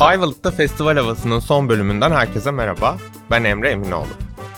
Ayvalık'ta festival havasının son bölümünden herkese merhaba. Ben Emre Eminoğlu.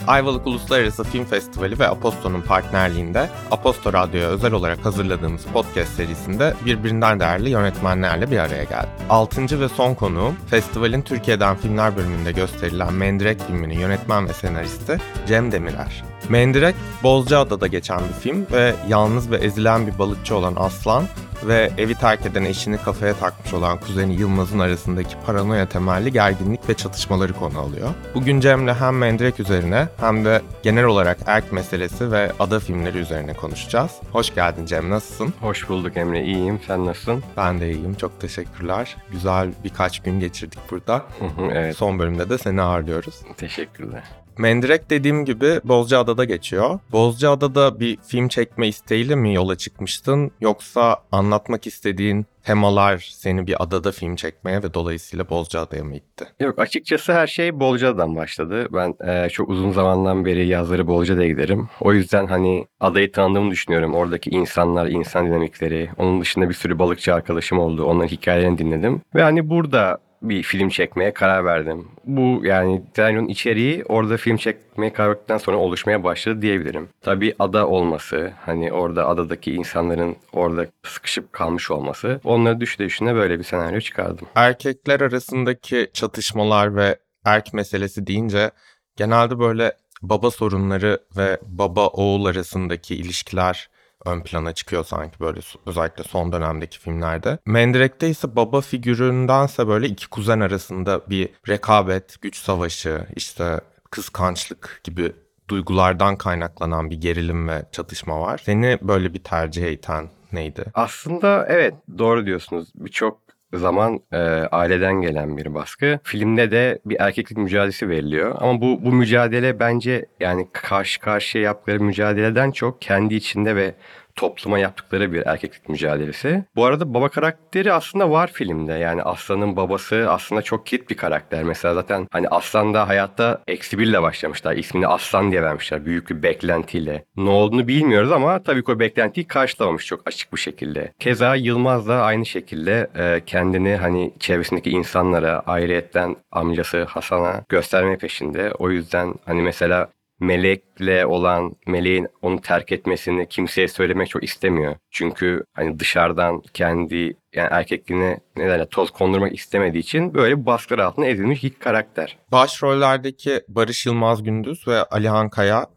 Ayvalık Uluslararası Film Festivali ve Aposto'nun partnerliğinde Aposto Radyo'ya özel olarak hazırladığımız podcast serisinde birbirinden değerli yönetmenlerle bir araya geldi. Altıncı ve son konuğum festivalin Türkiye'den filmler bölümünde gösterilen Mendirek filminin yönetmen ve senaristi Cem Demirer. Mendirek, Bozcaada'da geçen bir film ve yalnız ve ezilen bir balıkçı olan Aslan ve evi terk eden eşini kafaya takmış olan kuzeni Yılmaz'ın arasındaki paranoya temelli gerginlik ve çatışmaları konu alıyor. Bugün Cem'le hem Mendirek üzerine hem de genel olarak erk meselesi ve ada filmleri üzerine konuşacağız. Hoş geldin Cem, nasılsın? Hoş bulduk Emre, iyiyim. Sen nasılsın? Ben de iyiyim, çok teşekkürler. Güzel birkaç gün geçirdik burada. evet. Son bölümde de seni ağırlıyoruz. Teşekkürler. Mendirek dediğim gibi Bozcaada'da geçiyor. Bozcaada'da bir film çekme isteğiyle mi yola çıkmıştın yoksa anlatmak istediğin temalar seni bir adada film çekmeye ve dolayısıyla Bozcaada'ya mı itti? Yok açıkçası her şey Bolca'dan başladı. Ben e, çok uzun zamandan beri yazları Bolca'da giderim. O yüzden hani adayı tanıdığımı düşünüyorum. Oradaki insanlar, insan dinamikleri. Onun dışında bir sürü balıkçı arkadaşım oldu. Onların hikayelerini dinledim. Ve hani burada bir film çekmeye karar verdim. Bu yani senaryonun içeriği orada film çekmeye karar verdikten sonra oluşmaya başladı diyebilirim. Tabii ada olması, hani orada adadaki insanların orada sıkışıp kalmış olması onları düşüne düşüne böyle bir senaryo çıkardım. Erkekler arasındaki çatışmalar ve erk meselesi deyince genelde böyle baba sorunları ve baba oğul arasındaki ilişkiler ön plana çıkıyor sanki böyle özellikle son dönemdeki filmlerde. Mendirek'te ise baba figüründense böyle iki kuzen arasında bir rekabet, güç savaşı, işte kıskançlık gibi duygulardan kaynaklanan bir gerilim ve çatışma var. Seni böyle bir tercihe iten neydi? Aslında evet doğru diyorsunuz. Birçok zaman e, aileden gelen bir baskı. Filmde de bir erkeklik mücadelesi veriliyor. Ama bu bu mücadele bence yani karşı karşıya yaptıkları mücadeleden çok kendi içinde ve topluma yaptıkları bir erkeklik mücadelesi. Bu arada baba karakteri aslında var filmde. Yani Aslan'ın babası aslında çok kilit bir karakter. Mesela zaten hani Aslan da hayatta eksi birle başlamışlar. İsmini Aslan diye vermişler. Büyük bir beklentiyle. Ne olduğunu bilmiyoruz ama tabii ki o beklentiyi karşılamamış çok açık bir şekilde. Keza Yılmaz da aynı şekilde e, kendini hani çevresindeki insanlara, ayrıyetten amcası Hasan'a gösterme peşinde. O yüzden hani mesela melekle olan meleğin onu terk etmesini kimseye söylemek çok istemiyor. Çünkü hani dışarıdan kendi yani erkekliğine ne derler toz kondurmak istemediği için böyle bir baskı altına ezilmiş ilk karakter. Başrollerdeki Barış Yılmaz Gündüz ve Alihan Kaya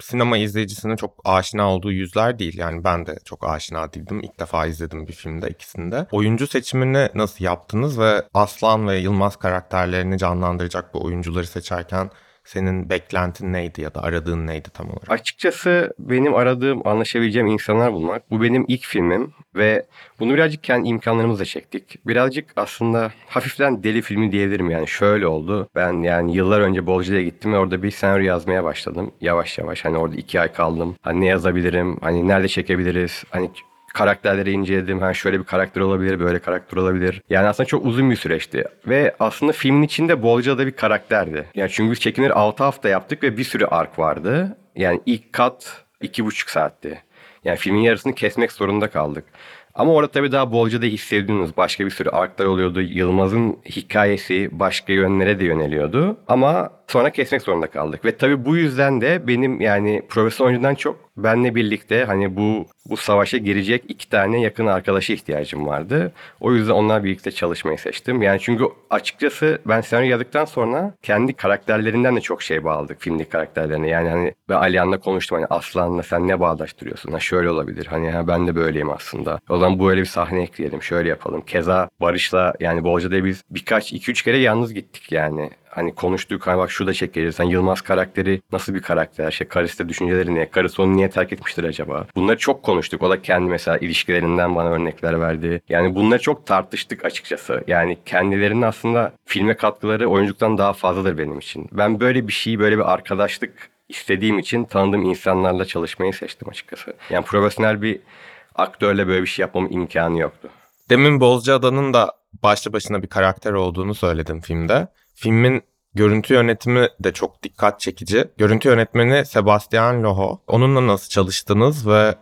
sinema izleyicisinin çok aşina olduğu yüzler değil. Yani ben de çok aşina değildim. İlk defa izledim bir filmde ikisinde. Oyuncu seçimini nasıl yaptınız ve Aslan ve Yılmaz karakterlerini canlandıracak bu oyuncuları seçerken senin beklentin neydi ya da aradığın neydi tam olarak? Açıkçası benim aradığım, anlaşabileceğim insanlar bulmak. Bu benim ilk filmim ve bunu birazcık kendi imkanlarımızla çektik. Birazcık aslında hafiften deli filmi diyebilirim yani. Şöyle oldu. Ben yani yıllar önce Bolca'ya gittim ve orada bir senaryo yazmaya başladım. Yavaş yavaş hani orada iki ay kaldım. Hani ne yazabilirim? Hani nerede çekebiliriz? Hani karakterleri inceledim. Ha şöyle bir karakter olabilir, böyle karakter olabilir. Yani aslında çok uzun bir süreçti. Ve aslında filmin içinde bolca da bir karakterdi. Yani çünkü biz çekimleri 6 hafta yaptık ve bir sürü ark vardı. Yani ilk kat 2,5 saatti. Yani filmin yarısını kesmek zorunda kaldık. Ama orada tabii daha bolca da hissediyordunuz. Başka bir sürü arklar oluyordu. Yılmaz'ın hikayesi başka yönlere de yöneliyordu. Ama sonra kesmek zorunda kaldık. Ve tabii bu yüzden de benim yani profesyonel oyuncudan çok benle birlikte hani bu bu savaşa girecek iki tane yakın arkadaşa ihtiyacım vardı. O yüzden onlar birlikte çalışmayı seçtim. Yani çünkü açıkçası ben senaryo yazdıktan sonra kendi karakterlerinden de çok şey bağladık filmdeki karakterlerine. Yani hani ve Alihan'la konuştum hani Aslan'la sen ne bağdaştırıyorsun? Ha şöyle olabilir. Hani ha ben de böyleyim aslında. O zaman böyle bir sahne ekleyelim. Şöyle yapalım. Keza Barış'la yani Bolca'da biz birkaç iki üç kere yalnız gittik yani hani konuştuk hani bak şurada çekeriz. Hani Yılmaz karakteri nasıl bir karakter? Şey karısı düşünceleri ne? Karısı onu niye terk etmiştir acaba? Bunları çok konuştuk. O da kendi mesela ilişkilerinden bana örnekler verdi. Yani bunları çok tartıştık açıkçası. Yani kendilerinin aslında filme katkıları oyunculuktan daha fazladır benim için. Ben böyle bir şeyi böyle bir arkadaşlık istediğim için tanıdığım insanlarla çalışmayı seçtim açıkçası. Yani profesyonel bir aktörle böyle bir şey yapmam imkanı yoktu. Demin Bozcaada'nın da başlı başına bir karakter olduğunu söyledim filmde. Filmin görüntü yönetimi de çok dikkat çekici. Görüntü yönetmeni Sebastian Loho. Onunla nasıl çalıştınız ve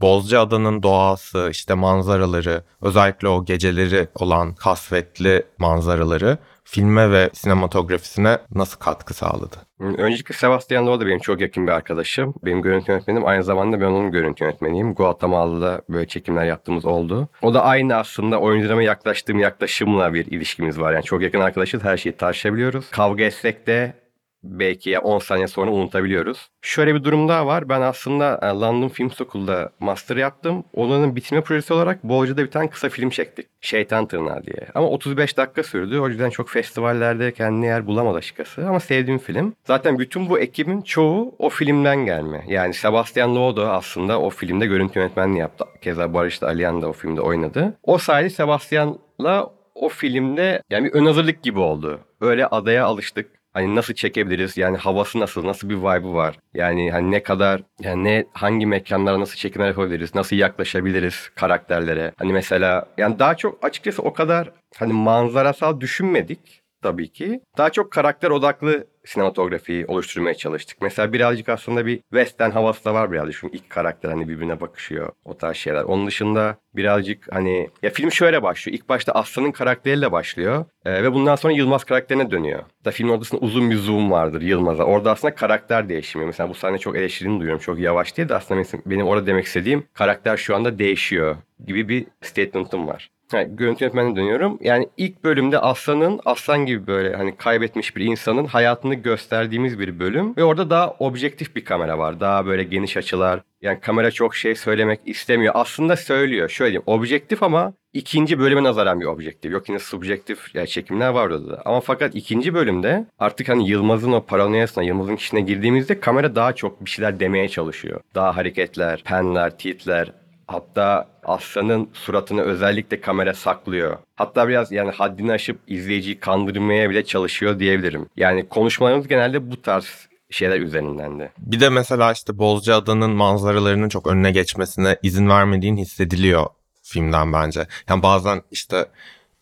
Bozcaada'nın doğası, işte manzaraları, özellikle o geceleri olan kasvetli manzaraları filme ve sinematografisine nasıl katkı sağladı? Öncelikle Sebastian Lowe da benim çok yakın bir arkadaşım. Benim görüntü yönetmenim. Aynı zamanda ben onun görüntü yönetmeniyim. Guatemala'da böyle çekimler yaptığımız oldu. O da aynı aslında oyuncularıma yaklaştığım yaklaşımla bir ilişkimiz var. Yani çok yakın arkadaşız. Her şeyi tartışabiliyoruz. Kavga etsek de belki ya 10 saniye sonra unutabiliyoruz. Şöyle bir durum daha var. Ben aslında e, London Film School'da master yaptım. Onun bitirme projesi olarak Bolca'da bir tane kısa film çektik. Şeytan Tırnağı diye. Ama 35 dakika sürdü. O yüzden çok festivallerde kendine yer bulamadı açıkçası. Ama sevdiğim film. Zaten bütün bu ekibin çoğu o filmden gelme. Yani Sebastian Lowe da aslında o filmde görüntü yönetmenliği yaptı. Keza Barış da Aliyan da o filmde oynadı. O sayede Sebastian'la o filmde yani bir ön hazırlık gibi oldu. Öyle adaya alıştık. Hani nasıl çekebiliriz? Yani havası nasıl? Nasıl bir vibe'ı var? Yani hani ne kadar yani ne hangi mekanlara nasıl çekimler yapabiliriz? Nasıl yaklaşabiliriz karakterlere? Hani mesela yani daha çok açıkçası o kadar hani manzarasal düşünmedik tabii ki. Daha çok karakter odaklı sinematografiyi oluşturmaya çalıştık. Mesela birazcık aslında bir western havası da var birazcık. Çünkü ilk karakter hani birbirine bakışıyor. O tarz şeyler. Onun dışında birazcık hani ya film şöyle başlıyor. İlk başta Aslan'ın karakteriyle başlıyor. Ee, ve bundan sonra Yılmaz karakterine dönüyor. Da film ortasında uzun bir zoom vardır Yılmaz'a. Orada aslında karakter değişimi. Mesela bu sahne çok eleştirini duyuyorum. Çok yavaş diye de aslında benim orada demek istediğim karakter şu anda değişiyor gibi bir statement'ım var. Yani görüntü yönetmenine dönüyorum. Yani ilk bölümde Aslan'ın Aslan gibi böyle hani kaybetmiş bir insanın hayatını gösterdiğimiz bir bölüm. Ve orada daha objektif bir kamera var. Daha böyle geniş açılar. Yani kamera çok şey söylemek istemiyor. Aslında söylüyor. Şöyle diyeyim. Objektif ama ikinci bölüme nazaran bir objektif. Yok yine subjektif yani çekimler var orada da. Ama fakat ikinci bölümde artık hani Yılmaz'ın o paranoyasına, Yılmaz'ın kişine girdiğimizde kamera daha çok bir şeyler demeye çalışıyor. Daha hareketler, penler, titler, Hatta aslanın suratını özellikle kamera saklıyor. Hatta biraz yani haddini aşıp izleyiciyi kandırmaya bile çalışıyor diyebilirim. Yani konuşmalarımız genelde bu tarz şeyler üzerinden de. Bir de mesela işte Bozcaada'nın manzaralarının çok önüne geçmesine izin vermediğin hissediliyor filmden bence. Yani bazen işte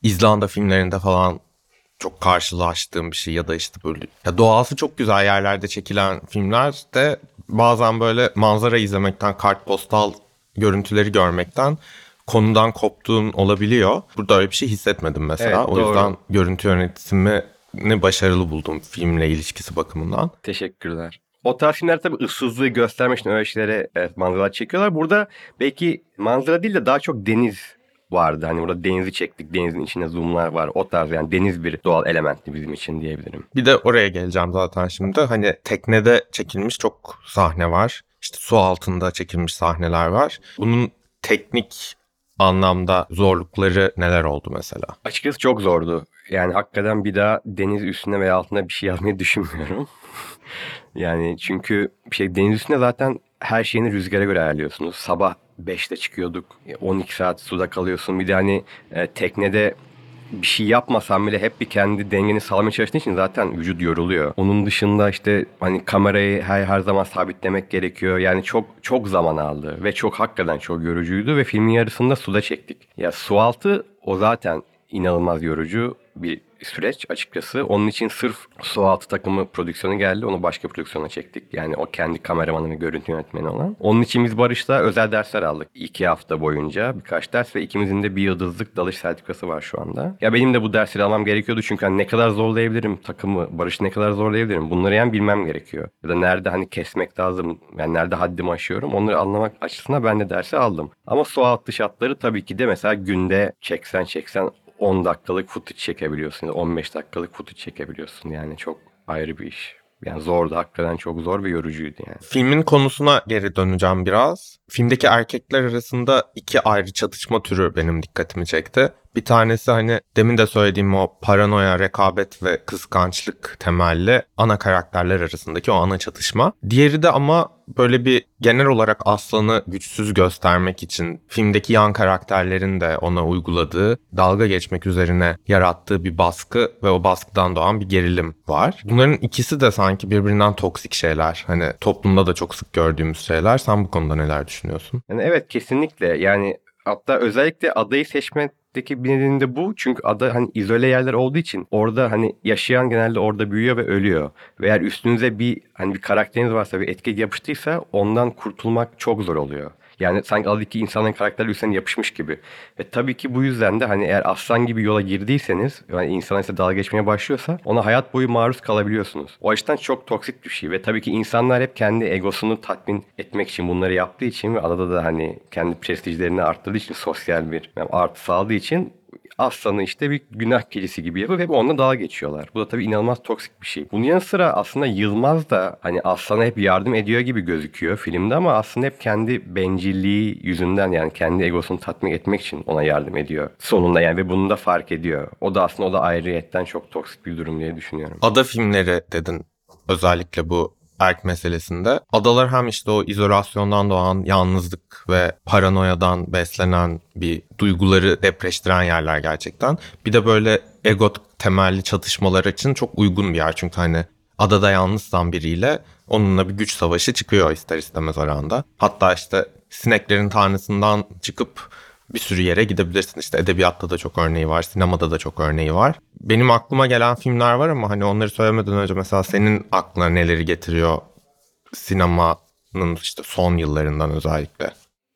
İzlanda filmlerinde falan çok karşılaştığım bir şey ya da işte böyle ya doğası çok güzel yerlerde çekilen filmler de bazen böyle manzara izlemekten kartpostal görüntüleri görmekten konudan koptuğun olabiliyor. Burada öyle bir şey hissetmedim mesela. Evet, o doğru. yüzden görüntü yönetimini başarılı buldum filmle ilişkisi bakımından. Teşekkürler. O tarz filmler tabii ıssızlığı göstermek için öyle şeylere evet, manzaralar çekiyorlar. Burada belki manzara değil de daha çok deniz vardı. Hani burada denizi çektik. Denizin içinde zoomlar var. O tarz yani deniz bir doğal elementti bizim için diyebilirim. Bir de oraya geleceğim zaten şimdi. Hani teknede çekilmiş çok sahne var. İşte su altında çekilmiş sahneler var. Bunun teknik anlamda zorlukları neler oldu mesela? Açıkçası çok zordu. Yani hakikaten bir daha deniz üstüne veya altına bir şey yazmayı düşünmüyorum. yani çünkü şey deniz üstünde zaten her şeyini rüzgara göre ayarlıyorsunuz. Sabah 5'te çıkıyorduk. 12 saat suda kalıyorsun. Bir de hani e, teknede bir şey yapmasan bile hep bir kendi dengeni sağlamaya çalıştığın için zaten vücut yoruluyor. Onun dışında işte hani kamerayı her her zaman sabitlemek gerekiyor. Yani çok çok zaman aldı ve çok hakikaten çok yorucuydu ve filmin yarısında suda çektik. Ya su altı o zaten inanılmaz yorucu bir süreç açıkçası. Onun için sırf Sualtı takımı prodüksiyonu geldi. Onu başka prodüksiyona çektik. Yani o kendi kameramanı ve görüntü yönetmeni olan. Onun için biz Barış'la özel dersler aldık. iki hafta boyunca birkaç ders ve ikimizin de bir yıldızlık dalış sertifikası var şu anda. Ya benim de bu dersleri almam gerekiyordu çünkü hani ne kadar zorlayabilirim takımı, Barış'ı ne kadar zorlayabilirim bunları yani bilmem gerekiyor. Ya da nerede hani kesmek lazım, yani nerede haddimi aşıyorum onları anlamak açısından ben de dersi aldım. Ama su altı şartları tabii ki de mesela günde çeksen çeksen 10 dakikalık footage çekebiliyorsun. 15 dakikalık footage çekebiliyorsun. Yani çok ayrı bir iş. Yani zordu hakikaten çok zor ve yorucuydu yani. Filmin konusuna geri döneceğim biraz. Filmdeki erkekler arasında iki ayrı çatışma türü benim dikkatimi çekti. Bir tanesi hani demin de söylediğim o paranoya, rekabet ve kıskançlık temelli ana karakterler arasındaki o ana çatışma. Diğeri de ama böyle bir genel olarak Aslan'ı güçsüz göstermek için filmdeki yan karakterlerin de ona uyguladığı, dalga geçmek üzerine yarattığı bir baskı ve o baskıdan doğan bir gerilim var. Bunların ikisi de sanki birbirinden toksik şeyler. Hani toplumda da çok sık gördüğümüz şeyler. Sen bu konuda neler düşünüyorsun? Yani evet kesinlikle yani hatta özellikle adayı seçme Deki bir nedeni de bu. Çünkü ada hani izole yerler olduğu için orada hani yaşayan genelde orada büyüyor ve ölüyor. Ve eğer üstünüze bir hani bir karakteriniz varsa bir etki yapıştıysa ondan kurtulmak çok zor oluyor. Yani sanki adadaki insanların karakterleri üstüne yapışmış gibi. Ve tabii ki bu yüzden de hani eğer aslan gibi yola girdiyseniz yani insan ise dalga geçmeye başlıyorsa ona hayat boyu maruz kalabiliyorsunuz. O açıdan çok toksik bir şey ve tabii ki insanlar hep kendi egosunu tatmin etmek için bunları yaptığı için ve adada da hani kendi prestijlerini arttırdığı için sosyal bir yani artı sağladığı için aslanı işte bir günah keçisi gibi yapıp hep onunla dalga geçiyorlar. Bu da tabii inanılmaz toksik bir şey. Bunun yanı sıra aslında Yılmaz da hani aslana hep yardım ediyor gibi gözüküyor filmde ama aslında hep kendi bencilliği yüzünden yani kendi egosunu tatmin etmek için ona yardım ediyor. Sonunda yani ve bunu da fark ediyor. O da aslında o da ayrıyetten çok toksik bir durum diye düşünüyorum. Ada filmleri dedin özellikle bu erk meselesinde. Adalar hem işte o izolasyondan doğan yalnızlık ve paranoyadan beslenen bir duyguları depreştiren yerler gerçekten. Bir de böyle ego temelli çatışmalar için çok uygun bir yer. Çünkü hani adada yalnızsan biriyle onunla bir güç savaşı çıkıyor ister istemez oranda. Hatta işte sineklerin tanrısından çıkıp bir sürü yere gidebilirsin. İşte edebiyatta da çok örneği var, sinemada da çok örneği var. Benim aklıma gelen filmler var ama hani onları söylemeden önce mesela senin aklına neleri getiriyor sinemanın işte son yıllarından özellikle?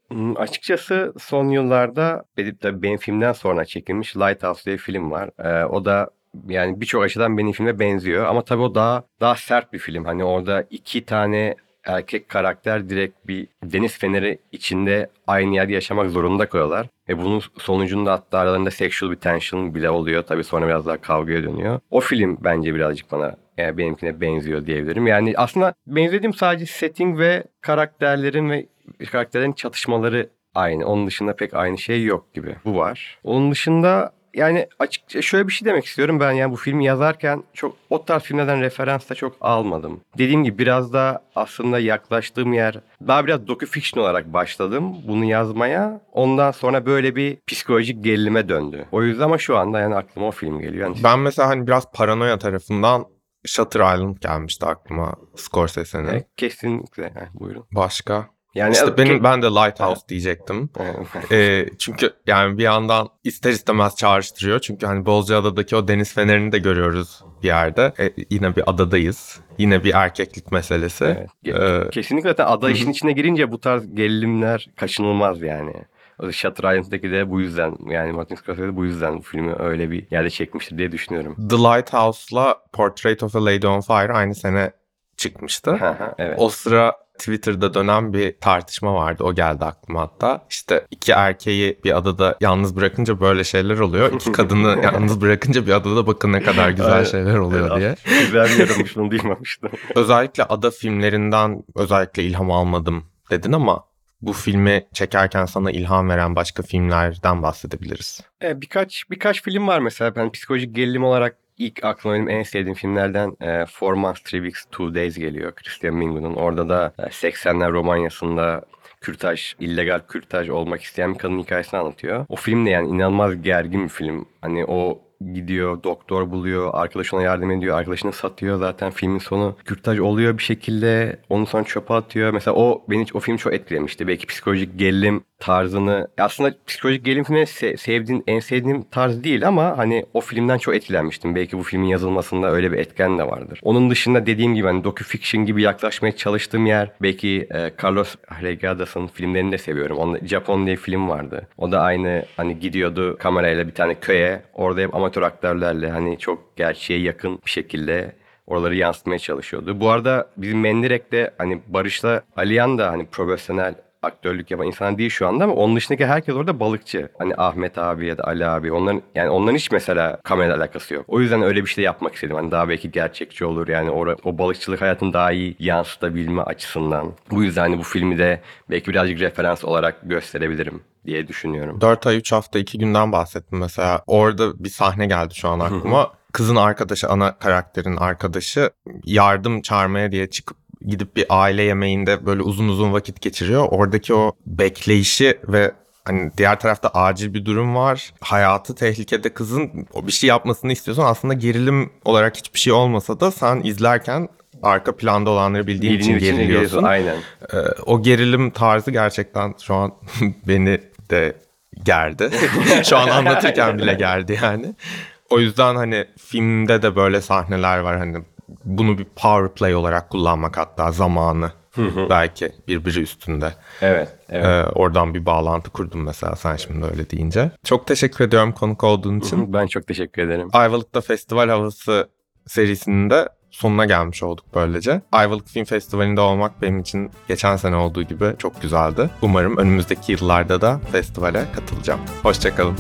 Hmm, açıkçası son yıllarda benim, tabii benim filmden sonra çekilmiş Lighthouse diye film var. Ee, o da yani birçok açıdan benim filme benziyor ama tabii o daha daha sert bir film. Hani orada iki tane erkek karakter direkt bir deniz feneri içinde aynı yerde yaşamak zorunda koyuyorlar. Ve bunun sonucunda hatta aralarında sexual bir tension bile oluyor. Tabii sonra biraz daha kavgaya dönüyor. O film bence birazcık bana yani benimkine benziyor diyebilirim. Yani aslında benzediğim sadece setting ve karakterlerin ve karakterlerin çatışmaları aynı. Onun dışında pek aynı şey yok gibi. Bu var. Onun dışında yani açıkça şöyle bir şey demek istiyorum ben yani bu filmi yazarken çok o tarz filmlerden referans da çok almadım. Dediğim gibi biraz da aslında yaklaştığım yer daha biraz docu-fiction olarak başladım bunu yazmaya. Ondan sonra böyle bir psikolojik gerilime döndü. O yüzden ama şu anda yani aklıma o film geliyor. Yani Ben mesela hani biraz paranoya tarafından Shutter Island gelmişti aklıma Scorsese'nin. Evet, kesinlikle. Heh, buyurun. Başka? Yani işte benim ben de Lighthouse diyecektim. Ee, çünkü yani bir yandan ister istemez çağrıştırıyor. Çünkü hani Bozcaada'daki o deniz fenerini de görüyoruz bir yerde. E, yine bir adadayız. Yine bir erkeklik meselesi. Evet. Ee, Kesinlikle zaten ada işin içine girince bu tarz gerilimler kaçınılmaz yani. Shutter Island'daki de bu yüzden yani Martin Scorsese de bu yüzden bu filmi öyle bir yerde çekmiştir diye düşünüyorum. The Lighthouse'la Portrait of a Lady on Fire aynı sene çıkmıştı. Evet. O sıra Twitter'da dönen bir tartışma vardı. O geldi aklıma hatta. İşte iki erkeği bir adada yalnız bırakınca böyle şeyler oluyor. İki kadını yalnız bırakınca bir adada bakın ne kadar güzel şeyler oluyor diye. Güzel bir yorummuş bunu duymamıştım. Özellikle ada filmlerinden özellikle ilham almadım dedin ama bu filmi çekerken sana ilham veren başka filmlerden bahsedebiliriz. E, birkaç birkaç film var mesela ben psikolojik gerilim olarak ilk aklıma benim en sevdiğim filmlerden e, Four Months, Three Weeks, Two Days geliyor. Christian Mingu'nun. Orada da e, 80'ler Romanya'sında kürtaj, illegal kürtaj olmak isteyen bir kadın hikayesini anlatıyor. O film de yani inanılmaz gergin bir film. Hani o gidiyor, doktor buluyor, arkadaş ona yardım ediyor, arkadaşını satıyor zaten filmin sonu. Kürtaj oluyor bir şekilde, onu sonra çöpe atıyor. Mesela o beni o film çok etkilemişti. Belki psikolojik gerilim tarzını aslında psikolojik gerilim filmi se- sevdiğin en sevdiğim tarz değil ama hani o filmden çok etkilenmiştim. Belki bu filmin yazılmasında öyle bir etken de vardır. Onun dışında dediğim gibi hani docu-fiction gibi yaklaşmaya çalıştığım yer belki e, Carlos Regadas'ın filmlerini de seviyorum. Onda Japon diye film vardı. O da aynı hani gidiyordu kamerayla bir tane köye. Orada hep amatör aktörlerle hani çok gerçeğe yakın bir şekilde oraları yansıtmaya çalışıyordu. Bu arada bizim Mendirek'te hani Barış'la Aliyan da hani profesyonel aktörlük yapan insan değil şu anda ama onun dışındaki herkes orada balıkçı. Hani Ahmet abi ya da Ali abi onların yani onların hiç mesela kamera alakası yok. O yüzden öyle bir şey yapmak istedim. Hani daha belki gerçekçi olur yani o, o balıkçılık hayatını daha iyi yansıtabilme açısından. Bu yüzden hani bu filmi de belki birazcık referans olarak gösterebilirim diye düşünüyorum. 4 ay 3 hafta 2 günden bahsettim mesela. Orada bir sahne geldi şu an aklıma. Kızın arkadaşı, ana karakterin arkadaşı yardım çağırmaya diye çıkıp gidip bir aile yemeğinde böyle uzun uzun vakit geçiriyor. Oradaki o bekleyişi ve hani diğer tarafta acil bir durum var. Hayatı tehlikede kızın o bir şey yapmasını istiyorsan aslında gerilim olarak hiçbir şey olmasa da sen izlerken arka planda olanları bildiğin için için geriliyorsun. Aynen. Ee, o gerilim tarzı gerçekten şu an beni de gerdi. şu an anlatırken bile gerdi yani. O yüzden hani filmde de böyle sahneler var hani bunu bir power play olarak kullanmak hatta zamanı belki birbiri üstünde. Evet, evet. Ee, oradan bir bağlantı kurdum mesela sen şimdi öyle deyince. Çok teşekkür ediyorum konuk olduğun için. Ben çok teşekkür ederim. Ayvalık'ta festival havası serisinin de sonuna gelmiş olduk böylece. Ayvalık Film Festivali'nde olmak benim için geçen sene olduğu gibi çok güzeldi. Umarım önümüzdeki yıllarda da festivale katılacağım. Hoşçakalın.